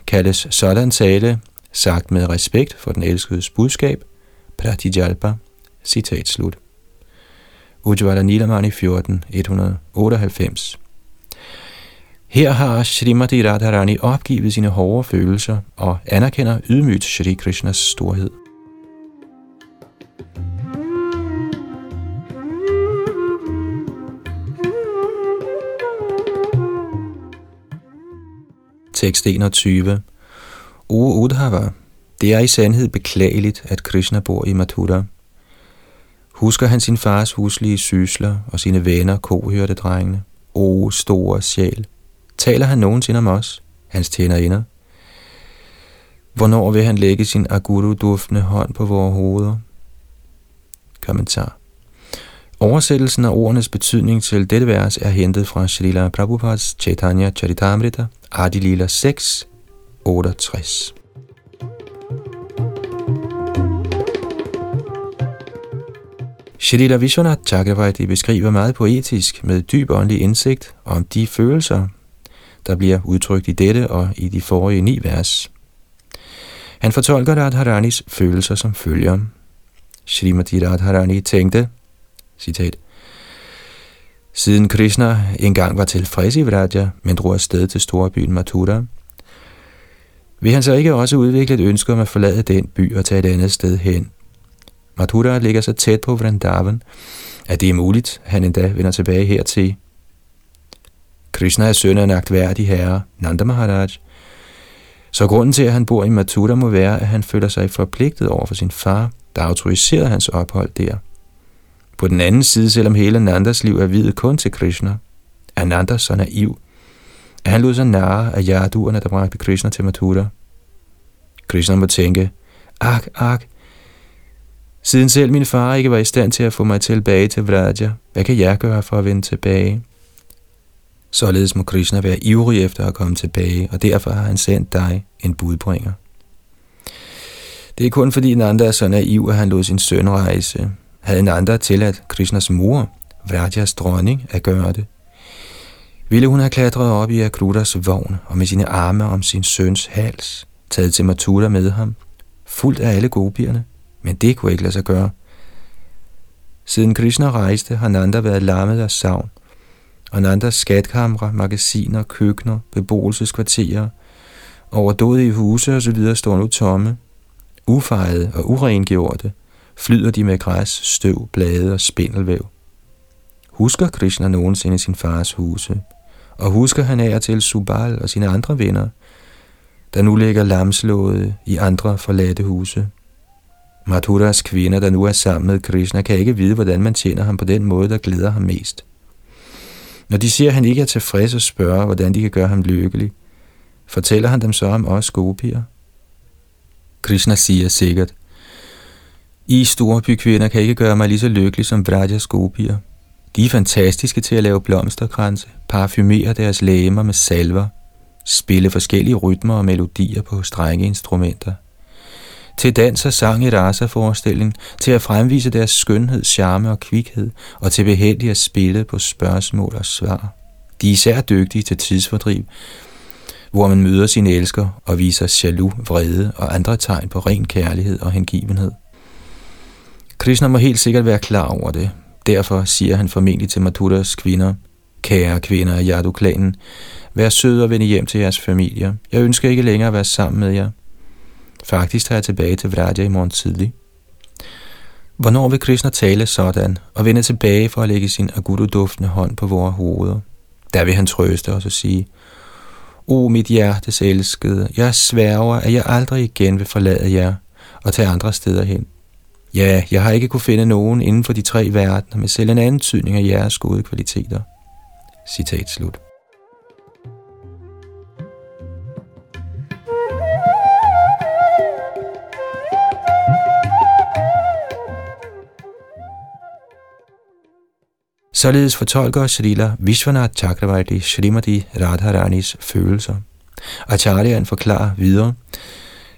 Kaldes sådan tale, sagt med respekt for den elskedes budskab, Pratijalpa, citat slut. Ujjvala Nilamani 14, 198. Her har Srimati Radharani opgivet sine hårde følelser og anerkender ydmygt Shri Krishnas storhed. Tekst 21. O Udhava, det er i sandhed beklageligt, at Krishna bor i Mathura. Husker han sin fars huslige sysler og sine venner, kohørte-drengene? O, store sjæl. Taler han nogensinde om os, hans tjenerinder? Hvornår vil han lægge sin aguru-duftende hånd på vores hoveder? Kommentar. Oversættelsen af ordenes betydning til dette vers er hentet fra Srila Prabhupads Chaitanya Charitamrita, Adi Lila 6, 68. Shrila Vishwanath Chakravarti beskriver meget poetisk med dyb åndelig indsigt om de følelser, der bliver udtrykt i dette og i de forrige ni vers. Han fortolker Radharanis følelser som følger. Srimati Radharani tænkte, citat, Siden Krishna engang var tilfreds i Vraja, men drog afsted til storbyen Mathura, vil han så ikke også udvikle et ønske om at forlade den by og tage et andet sted hen? Mathura ligger så tæt på Vrindavan, at det er muligt, at han endda vender tilbage hertil. Krishna er søn af en agtværdig herre, Nanda Maharaj, så grunden til, at han bor i Mathura, må være, at han føler sig forpligtet over for sin far, der autoriserede hans ophold der. På den anden side, selvom hele Nandas liv er videt kun til Krishna, er Nanda så naiv, at han lod sig narre af jarduerne, der bragte Krishna til Mathura. Krishna må tænke, ak, ak, siden selv min far ikke var i stand til at få mig tilbage til Vraja, hvad kan jeg gøre for at vende tilbage? Således må Krishna være ivrig efter at komme tilbage, og derfor har han sendt dig en budbringer. Det er kun fordi Nanda er så naiv, at han lod sin søn rejse. Havde Nanda tilladt Krishnas mor, Vrajas dronning, at gøre det, ville hun have klatret op i Akrutas vogn og med sine arme om sin søns hals, taget til Mathura med ham, fuldt af alle gopierne, men det kunne ikke lade sig gøre. Siden Krishna rejste, har Nanda været lammet af savn, og Nandas skatkamre, magasiner, køkkener, beboelseskvarterer, overdådige huse osv. står nu tomme. Ufejede og urengjorte flyder de med græs, støv, blade og spindelvæv. Husker Krishna nogensinde sin fars huse? Og husker han af til Subal og sine andre venner, der nu ligger lamslået i andre forladte huse? Madhuras kvinder, der nu er sammen med Krishna, kan ikke vide, hvordan man tjener ham på den måde, der glæder ham mest. Når de siger, at han ikke er tilfreds og spørger, hvordan de kan gøre ham lykkelig, fortæller han dem så om os gopier. Krishna siger sikkert, i store bykvinder kan ikke gøre mig lige så lykkelig som Vrajas gopier. De er fantastiske til at lave blomsterkranse, parfumere deres læmer med salver, spille forskellige rytmer og melodier på strengeinstrumenter. til dans og sang i rasa-forestilling, til at fremvise deres skønhed, charme og kvikhed, og til behendigt at spille på spørgsmål og svar. De er især dygtige til tidsfordriv, hvor man møder sin elsker og viser jaloux, vrede og andre tegn på ren kærlighed og hengivenhed. Krishna må helt sikkert være klar over det. Derfor siger han formentlig til Mathuras kvinder, Kære kvinder af Yadu-klanen, vær søde og vende hjem til jeres familier. Jeg ønsker ikke længere at være sammen med jer. Faktisk tager jeg tilbage til Vraja i morgen tidlig. Hvornår vil Krishna tale sådan og vende tilbage for at lægge sin agudu-duftende hånd på vores hoveder? Der vil han trøste os og sige, O mit hjertes elskede, jeg sværger, at jeg aldrig igen vil forlade jer og tage andre steder hen. Ja, jeg har ikke kunne finde nogen inden for de tre verdener med selv en antydning af jeres gode kvaliteter. Citat slut. Således fortolker Srila Vishwanath Chakravarti Srimati Radharanis følelser. Acharyan forklarer videre,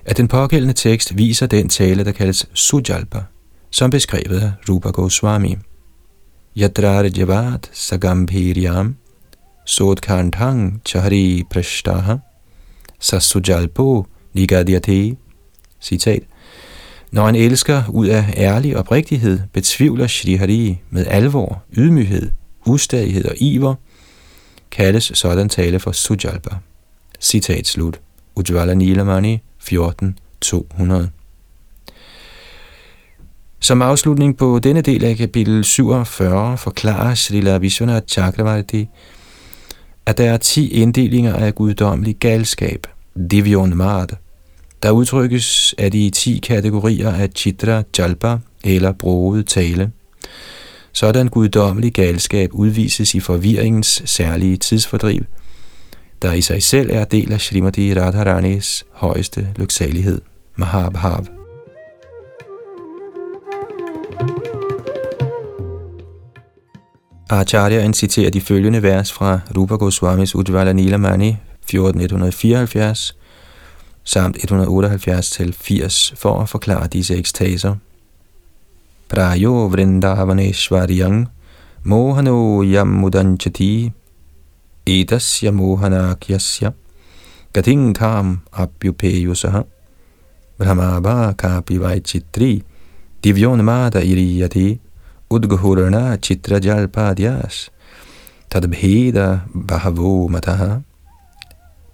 at den pågældende tekst viser den tale, der kaldes Sujalpa, som beskrevet af Rupa Goswami. Yadrar Javat Sagambhiryam Sodkantang Chahari Prashtaha Sasujalpo Nigadyate Citat når en elsker ud af ærlig oprigtighed betvivler Shri Hari med alvor, ydmyghed, ustadighed og iver, kaldes sådan tale for Sujalpa. Citat slut. Ujvala Nilamani 14, 200. Som afslutning på denne del af kapitel 47 forklarer Srila Vishwanath Chakravarti, at der er ti inddelinger af guddommelig galskab, Divyon Mard, der udtrykkes af de 10 kategorier af chitra jalpa eller broget tale. Sådan guddommelig galskab udvises i forvirringens særlige tidsfordriv, der i sig selv er del af Srimati Radharanis højeste lyksalighed, Mahabhav. Acharya citerer de følgende vers fra Rupa Goswamis Ujvala Nilamani 1474 samt 178 til 80 for at forklare disse ekstaser. Prayo Vrindavaneshwaryang Mohano Yamudanchati एतस्य मोहनाख्यस्य कथिङ्खाम् आप्युपेयुषः भ्रमाभा कापि वायचित्री दिव्योन्माद इरीयति उद्घूर्णा चित्रजल्पाद्यास् तद्भेद बहवो मतः।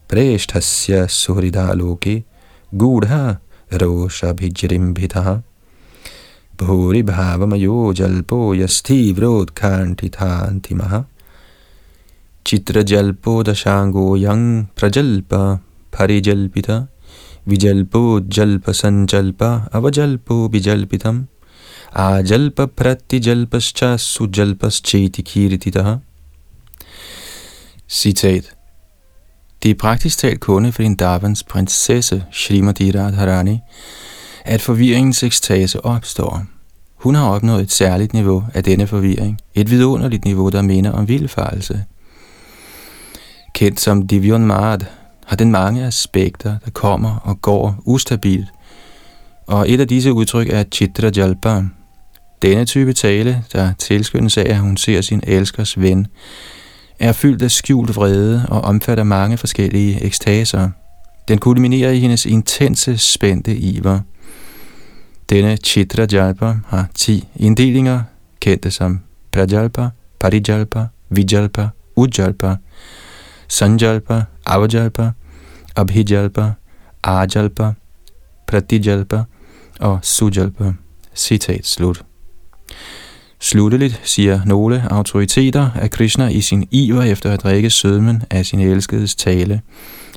प्रेष्ठस्य सुहृदालोके गूढा रोषभिजृम्भितः। भूरिभावमयो जल्पो यस्थीव्रोत्काण्ठितान्तिमः Bhavamayo Chitra Jalpo Dashango Yang Prajalpa Parijalpita Vijalpo Jalpa Sanjalpa Avajalpo Bijalpitam Ajalpa Pratijalpascha Sujalpascheti Kirtitaha Citat Det er praktisk talt kunde for Davans prinsesse Shrimati Radharani, at forvirringens ekstase opstår. Hun har opnået et særligt niveau af denne forvirring, et vidunderligt niveau, der minder om vildfarelse. Kendt som Divyon Mad, har den mange aspekter, der kommer og går ustabilt, og et af disse udtryk er Chitra Jalpa. Denne type tale, der tilskyndes af, at hun ser sin elskers ven, er fyldt af skjult vrede og omfatter mange forskellige ekstaser. Den kulminerer i hendes intense, spændte iver. Denne Chitra Jalpa har ti inddelinger, kendte som Prajalpa, Parijalpa, Vijalpa, Ujalpa, Sanjalpa, Avajalpa, Abhijalpa, Ajalpa, Pratijalpa og Sujalpa. Citat slut. Slutteligt siger nogle autoriteter, at Krishna i sin iver efter at drikke sødmen af sin elskedes tale,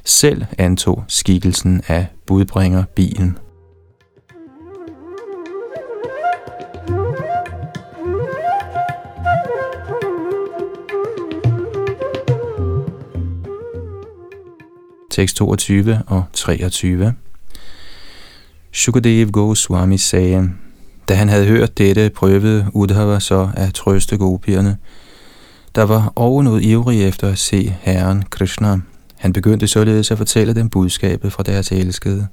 selv antog skikkelsen af budbringer bilen. Tekst 22 og 23 Shukadev Goswami sagde, da han havde hørt dette, prøvede Uddhava så at trøste gopierne, der var ovenud ivrig efter at se Herren Krishna. Han begyndte således at fortælle dem budskabet fra deres elskede.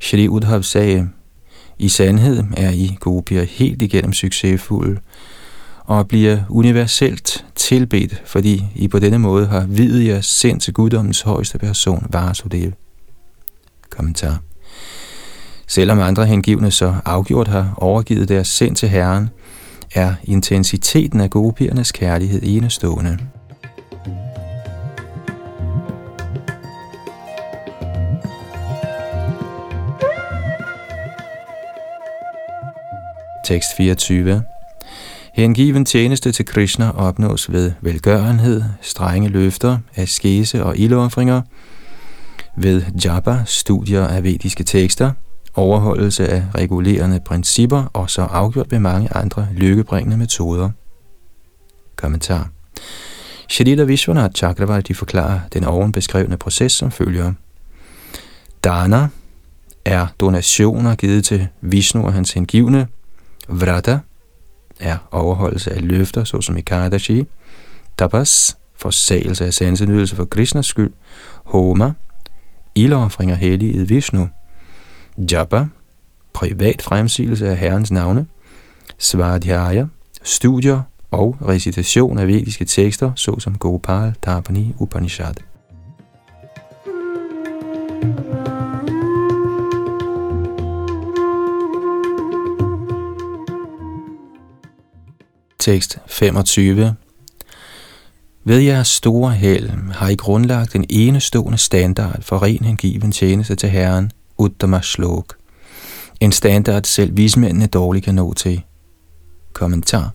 Shri Uddhav sagde, i sandhed er I gopier helt igennem succesfulde, og bliver universelt tilbedt, fordi I på denne måde har videt jeres sind til guddommens højeste person, Vasudev. Kommentar. Selvom andre hengivne så afgjort har overgivet deres sind til Herren, er intensiteten af gopiernes kærlighed enestående. Tekst 24 Hengiven tjeneste til Krishna opnås ved velgørenhed, strenge løfter, askese og ildoffringer, ved japa, studier af vediske tekster, overholdelse af regulerende principper og så afgjort ved mange andre lykkebringende metoder. Kommentar Shalila Vishwanath Chakravarti forklarer den ovenbeskrevne proces som følger. Dana er donationer givet til Vishnu og hans hengivne. Vrata er overholdelse af løfter, såsom i Kardashi, Tapas, forsagelse af sansenydelse for Krishnas skyld. Homa, ildoffringer helliget Vishnu. Japa, privat fremsigelse af Herrens navne, Svadhyaya, studier og recitation af vediske tekster, såsom Gopal Tapani Upanishad. Tekst 25 Ved jeres store held har I grundlagt en enestående standard for ren hengiven tjeneste til Herren – Uttama Shlok. En standard selv vismændene dårligt kan nå til. Kommentar.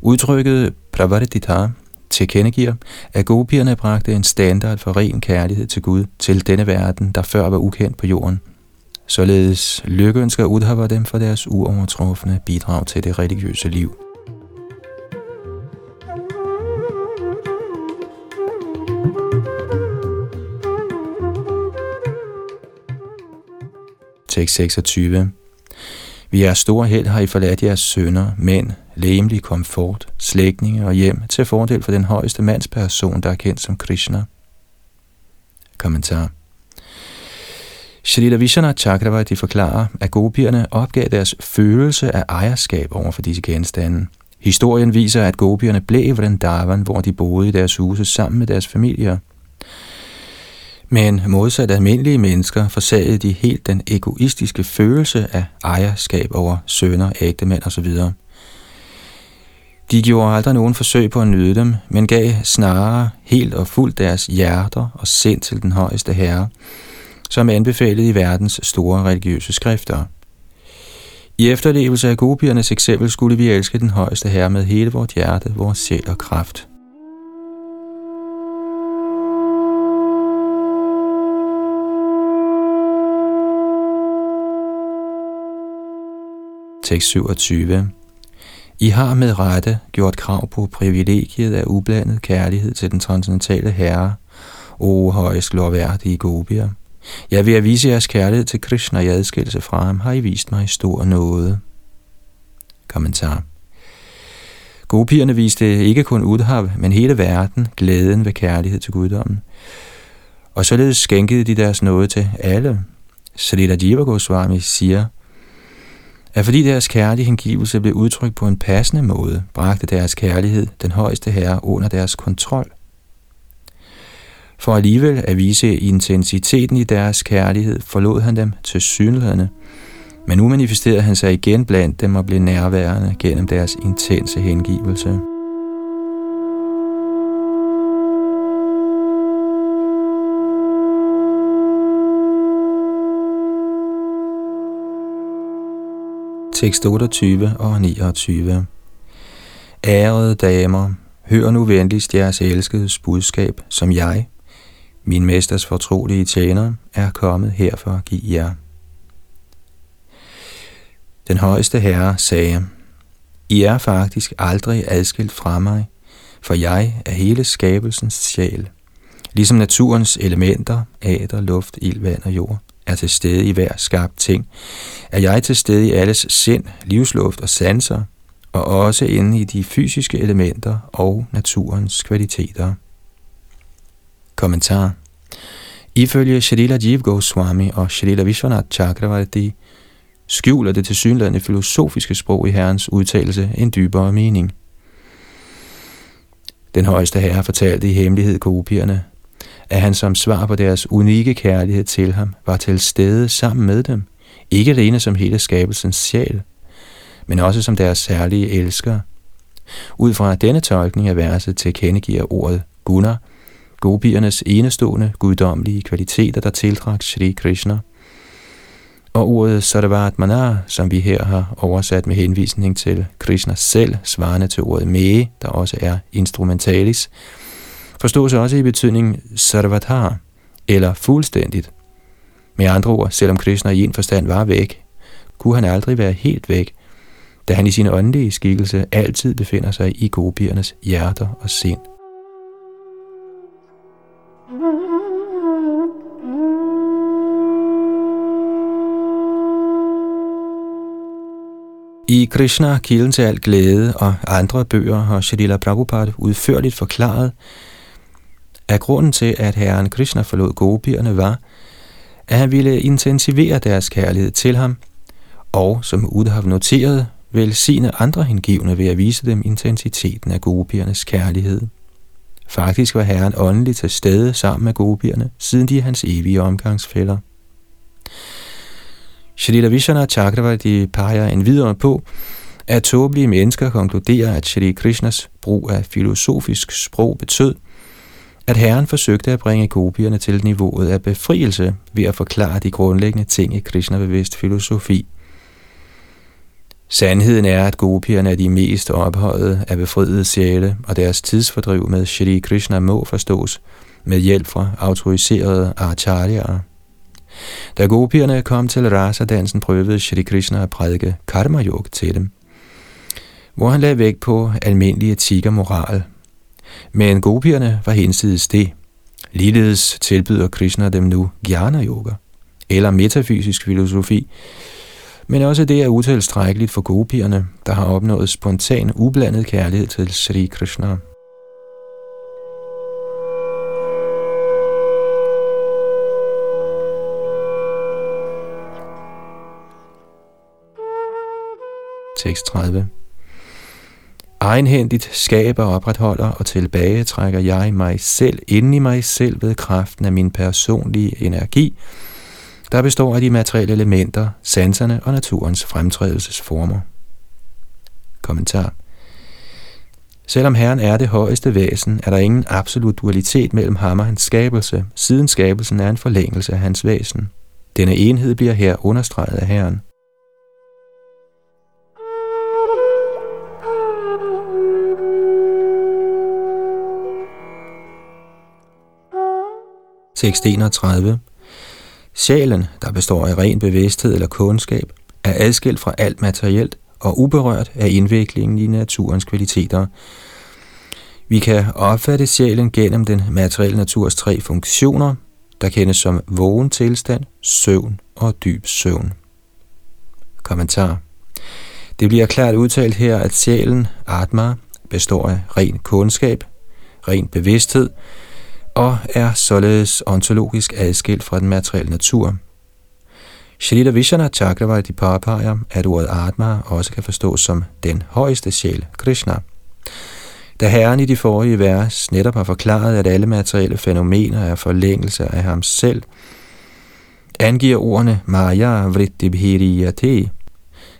Udtrykket Pravardita tilkendegiver, at gopierne bragte en standard for ren kærlighed til Gud til denne verden, der før var ukendt på jorden. Således lykkeønsker Uddhava dem for deres uovertrufne bidrag til det religiøse liv. Tekst 26 vi er store held har I forladt jeres sønner, mænd, læmelig komfort, slægtninge og hjem til fordel for den højeste mandsperson, der er kendt som Krishna. Kommentar Shrita Vishana Chakravarti forklarer, at gopierne opgav deres følelse af ejerskab over for disse genstande. Historien viser, at gopierne blev Vrindavan, hvor de boede i deres huse sammen med deres familier. Men modsat almindelige mennesker forsagede de helt den egoistiske følelse af ejerskab over sønner, ægtemænd osv. De gjorde aldrig nogen forsøg på at nyde dem, men gav snarere helt og fuldt deres hjerter og sind til den højeste herre, som er anbefalet i verdens store religiøse skrifter. I efterlevelse af gopiernes eksempel skulle vi elske den højeste herre med hele vort hjerte, vores sjæl og kraft. Tekst 27 I har med rette gjort krav på privilegiet af ublandet kærlighed til den transcendentale herre, o højst lovværdige gopier. Jeg ved at vise jeres kærlighed til Krishna i adskillelse fra ham, har I vist mig stor nåde. Kommentar Gopierne viste ikke kun Udhav, men hele verden glæden ved kærlighed til guddommen. Og således skænkede de deres nåde til alle. Srila Jiva Goswami siger, at fordi deres kærlige hengivelse blev udtrykt på en passende måde, bragte deres kærlighed den højeste herre under deres kontrol. For alligevel at vise intensiteten i deres kærlighed, forlod han dem til synlædende, men nu manifesterede han sig igen blandt dem og blev nærværende gennem deres intense hengivelse. Tekst 28 og 29 Ærede damer, hør nu venligst jeres elskedes budskab, som jeg, min mesters fortrolige tjener, er kommet her for at give jer. Den højeste herre sagde, I er faktisk aldrig adskilt fra mig, for jeg er hele skabelsens sjæl, ligesom naturens elementer, æder, luft, ild, vand og jord er til stede i hver skabt ting, er jeg til stede i alles sind, livsluft og sanser, og også inde i de fysiske elementer og naturens kvaliteter. Kommentar Ifølge Shalila Jeev Goswami og Shalila Vishwanath Chakravarti skjuler det tilsyneladende filosofiske sprog i Herrens udtalelse en dybere mening. Den højeste herre fortalte i hemmelighed kopierne, at han som svar på deres unikke kærlighed til ham var til stede sammen med dem, ikke alene som hele skabelsens sjæl, men også som deres særlige elskere. Ud fra denne tolkning af verset tilkendegiver ordet Gunnar, gopiernes enestående guddommelige kvaliteter, der tiltrak Sri Krishna. Og ordet Sarvatmana, som vi her har oversat med henvisning til Krishna selv, svarende til ordet Me, der også er instrumentalis, forstås også i betydning sarvatar, eller fuldstændigt. Med andre ord, selvom Krishna i en forstand var væk, kunne han aldrig være helt væk, da han i sin åndelige skikkelse altid befinder sig i gopiernes hjerter og sind. I Krishna, kilden til alt glæde og andre bøger har Shalila Prabhupada udførligt forklaret, at grunden til, at herren Krishna forlod gopierne var, at han ville intensivere deres kærlighed til ham, og som Udhav noteret, velsigne andre hengivne ved at vise dem intensiteten af gopiernes kærlighed. Faktisk var herren åndelig til stede sammen med gopierne, siden de er hans evige omgangsfælder. Shalila Vishana Chakravarti peger en videre på, at tåbelige mennesker konkluderer, at Shri Krishnas brug af filosofisk sprog betød, at Herren forsøgte at bringe gopierne til niveauet af befrielse ved at forklare de grundlæggende ting i Krishna-bevidst filosofi. Sandheden er, at gopierne er de mest ophøjede af befriede sjæle, og deres tidsfordriv med Shri Krishna må forstås med hjælp fra autoriserede acharyaer. Da gopierne kom til Rasa-dansen, prøvede Shri Krishna at prædike karma yoga til dem, hvor han lagde vægt på almindelig etik og moral. Men gopierne var hensides det. Ligeledes tilbyder Krishna dem nu jnana yoga, eller metafysisk filosofi, men også det er utilstrækkeligt for gopierne, der har opnået spontan, ublandet kærlighed til Sri Krishna. Tekst 30 Egenhændigt skaber, opretholder og tilbagetrækker jeg mig selv ind i mig selv ved kraften af min personlige energi, der består af de materielle elementer, sanserne og naturens fremtrædelsesformer. Kommentar Selvom Herren er det højeste væsen, er der ingen absolut dualitet mellem ham og hans skabelse, siden skabelsen er en forlængelse af hans væsen. Denne enhed bliver her understreget af Herren. Tekst 31 Sjælen, der består af ren bevidsthed eller kundskab, er adskilt fra alt materielt og uberørt af indviklingen i naturens kvaliteter. Vi kan opfatte sjælen gennem den materielle naturs tre funktioner, der kendes som vågen tilstand, søvn og dyb søvn. Kommentar. Det bliver klart udtalt her, at sjælen, Atma, består af ren kundskab, ren bevidsthed, og er således ontologisk adskilt fra den materielle natur. Shalita Vishana Chakravarti påpeger, at ordet Atma også kan forstås som den højeste sjæl, Krishna. Da Herren i de forrige vers netop har forklaret, at alle materielle fænomener er forlængelse af ham selv, angiver ordene Maya Vrittibhiriyate,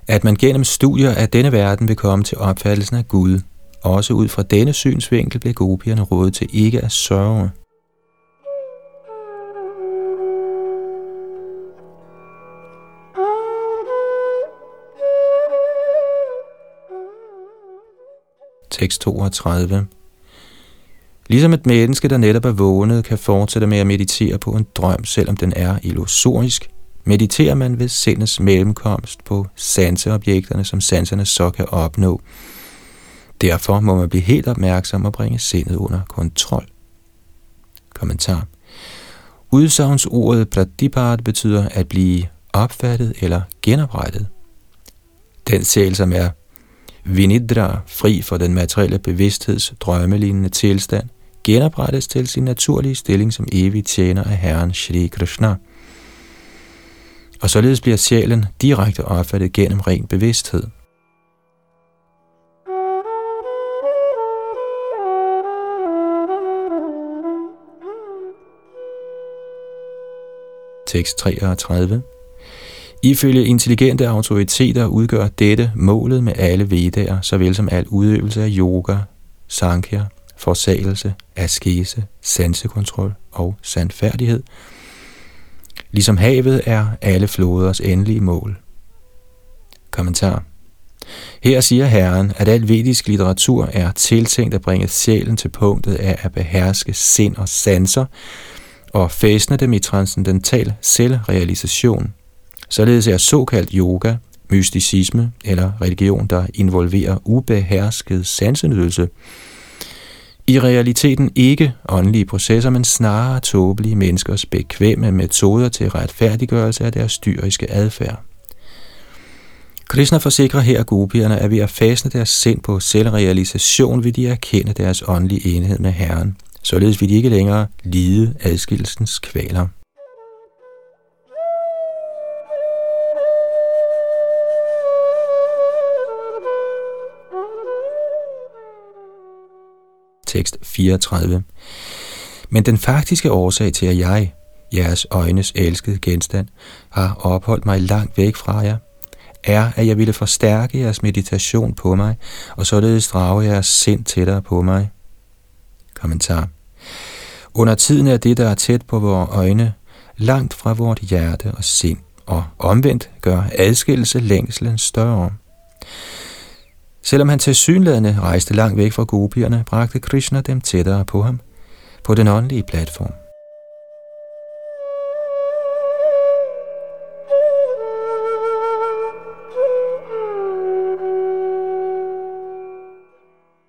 at man gennem studier af denne verden vil komme til opfattelsen af Gud. Også ud fra denne synsvinkel blev gopierne rådet til ikke at sørge. Tekst 32. Ligesom et menneske, der netop er vågnet, kan fortsætte med at meditere på en drøm, selvom den er illusorisk, mediterer man ved sindets mellemkomst på sanseobjekterne, som sanserne så kan opnå. Derfor må man blive helt opmærksom og bringe sindet under kontrol. Kommentar. Udsagnsordet pratipart betyder at blive opfattet eller genoprettet. Den sjæl, som er Vinidra, fri for den materielle bevidstheds drømmelignende tilstand, genoprettes til sin naturlige stilling som evig tjener af Herren Shri Krishna. Og således bliver sjælen direkte opfattet gennem ren bevidsthed. Tekst 33 Ifølge intelligente autoriteter udgør dette målet med alle vedaer, såvel som al udøvelse af yoga, sankhya, forsagelse, askese, sansekontrol og sandfærdighed. Ligesom havet er alle floders endelige mål. Kommentar her siger Herren, at al vedisk litteratur er tiltænkt at bringe sjælen til punktet af at beherske sind og sanser og fæstne dem i transcendental selvrealisation – Således er såkaldt yoga, mysticisme eller religion, der involverer ubehersket sansenydelse, i realiteten ikke åndelige processer, men snarere tåbelige menneskers bekvemme metoder til retfærdiggørelse af deres dyriske adfærd. Krishna forsikrer her gopierne, at ved at fastne deres sind på selvrealisation, vil de erkende deres åndelige enhed med Herren. Således vil de ikke længere lide adskillelsens kvaler. Tekst 34. Men den faktiske årsag til, at jeg, jeres øjnes elskede genstand, har opholdt mig langt væk fra jer, er, at jeg ville forstærke jeres meditation på mig, og således drage jeres sind tættere på mig. Kommentar. Under tiden er det, der er tæt på vores øjne, langt fra vort hjerte og sind, og omvendt gør adskillelse længslen større. Selvom han til synlædende rejste langt væk fra gopierne, bragte Krishna dem tættere på ham, på den åndelige platform.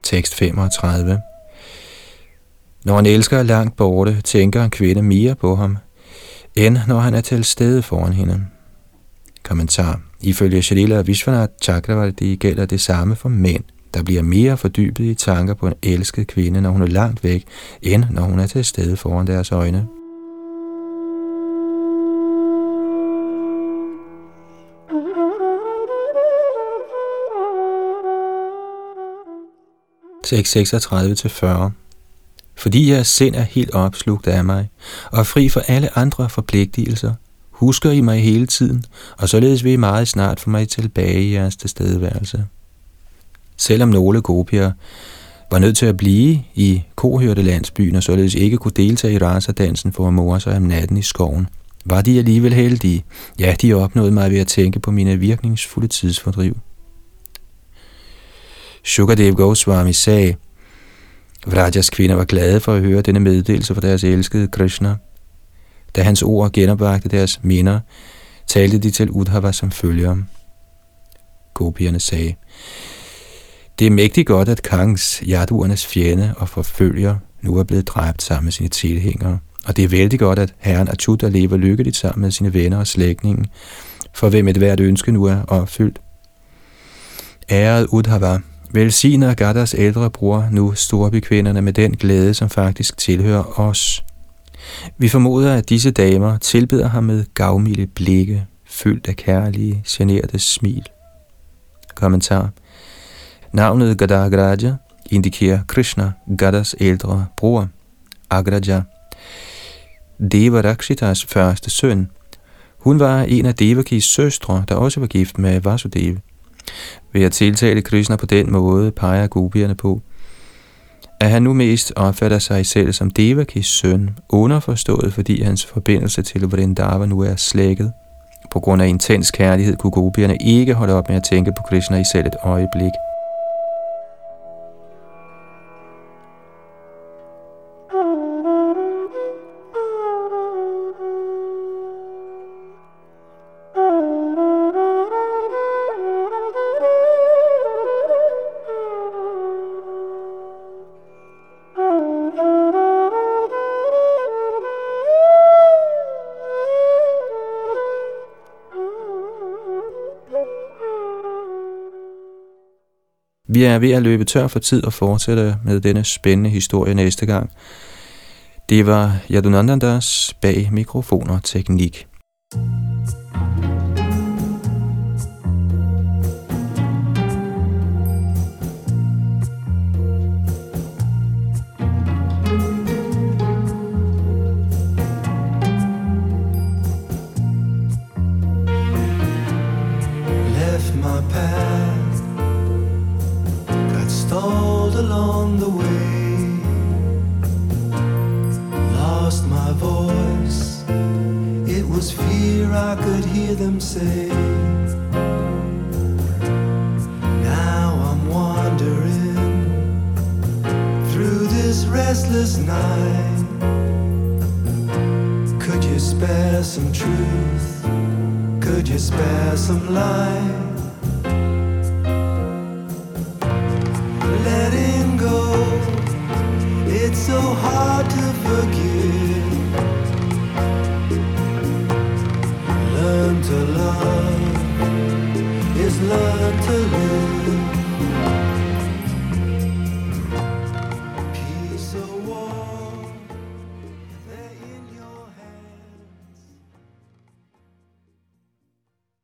Tekst 35 Når en elsker langt borte, tænker en kvinde mere på ham, end når han er til stede foran hende. Kommentar. Ifølge Shalila og Vishwanath Chakravarti gælder det samme for mænd, der bliver mere fordybet i tanker på en elsket kvinde, når hun er langt væk, end når hun er til stede foran deres øjne. 6.36-40 Fordi jeres sind er helt opslugt af mig, og er fri for alle andre forpligtelser, husker I mig hele tiden, og således vil I meget snart få mig tilbage i jeres tilstedeværelse. Selvom nogle gopier var nødt til at blive i kohørte landsbyen og således ikke kunne deltage i rasadansen for at more sig om natten i skoven, var de alligevel heldige. Ja, de opnåede mig ved at tænke på mine virkningsfulde tidsfordriv. Sukadev Goswami sagde, Vrajas kvinder var glade for at høre denne meddelelse fra deres elskede Krishna. Da hans ord genopvagte deres minder, talte de til Udhava som følger. Gopierne sagde, det er mægtigt godt, at Kangs, jaduernes fjende og forfølger, nu er blevet dræbt sammen med sine tilhængere. Og det er vældig godt, at herren Achuta lever lykkeligt sammen med sine venner og slægtninge, for hvem et hvert ønske nu er opfyldt. Æret Udhava, velsigner Gaddas ældre bror nu storbykvinderne med den glæde, som faktisk tilhører os. Vi formoder, at disse damer tilbeder ham med gavmilde blikke, fyldt af kærlige, generede smil. Kommentar. Navnet Gadagraja indikerer Krishna, Gaddas ældre bror, Agraja. Deva Rakshitas første søn. Hun var en af Devakis søstre, der også var gift med Vasudeva. Ved at tiltale Krishna på den måde, peger gopierne på, at han nu mest opfatter sig selv som Devakis søn, underforstået, fordi hans forbindelse til Vrindava nu er slækket. På grund af intens kærlighed kunne gopierne ikke holde op med at tænke på Krishna i selv et øjeblik. Vi er ved at løbe tør for tid og fortsætte med denne spændende historie næste gang. Det var Yadunandandas bag mikrofoner teknik.